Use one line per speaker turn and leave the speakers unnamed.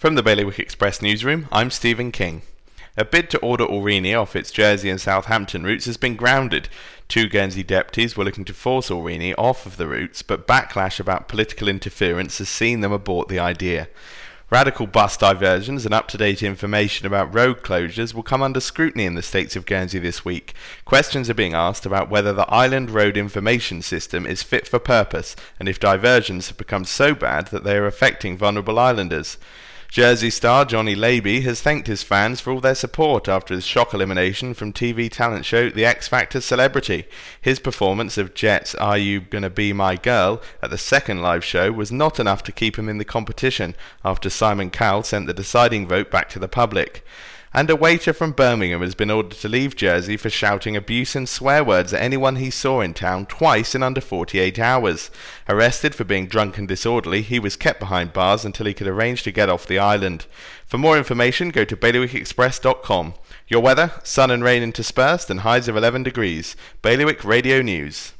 From the Bailiwick Express newsroom, I'm Stephen King. A bid to order Aurigny off its Jersey and Southampton routes has been grounded. Two Guernsey deputies were looking to force Aurigny off of the routes, but backlash about political interference has seen them abort the idea. Radical bus diversions and up-to-date information about road closures will come under scrutiny in the states of Guernsey this week. Questions are being asked about whether the Island Road Information System is fit for purpose and if diversions have become so bad that they are affecting vulnerable islanders. Jersey star Jonny Labey has thanked his fans for all their support after his shock elimination from TV talent show The X Factor Celebrity. His performance of Jet's Are You Gonna Be My Girl at the second live show was not enough to keep him in the competition after Simon Cowell sent the deciding vote back to the public and a waiter from Birmingham has been ordered to leave Jersey for shouting abuse and swear words at anyone he saw in town twice in under 48 hours. Arrested for being drunk and disorderly, he was kept behind bars until he could arrange to get off the island. For more information, go to bailiwickexpress.com. Your weather, sun and rain interspersed and highs of 11 degrees. Bailiwick Radio News.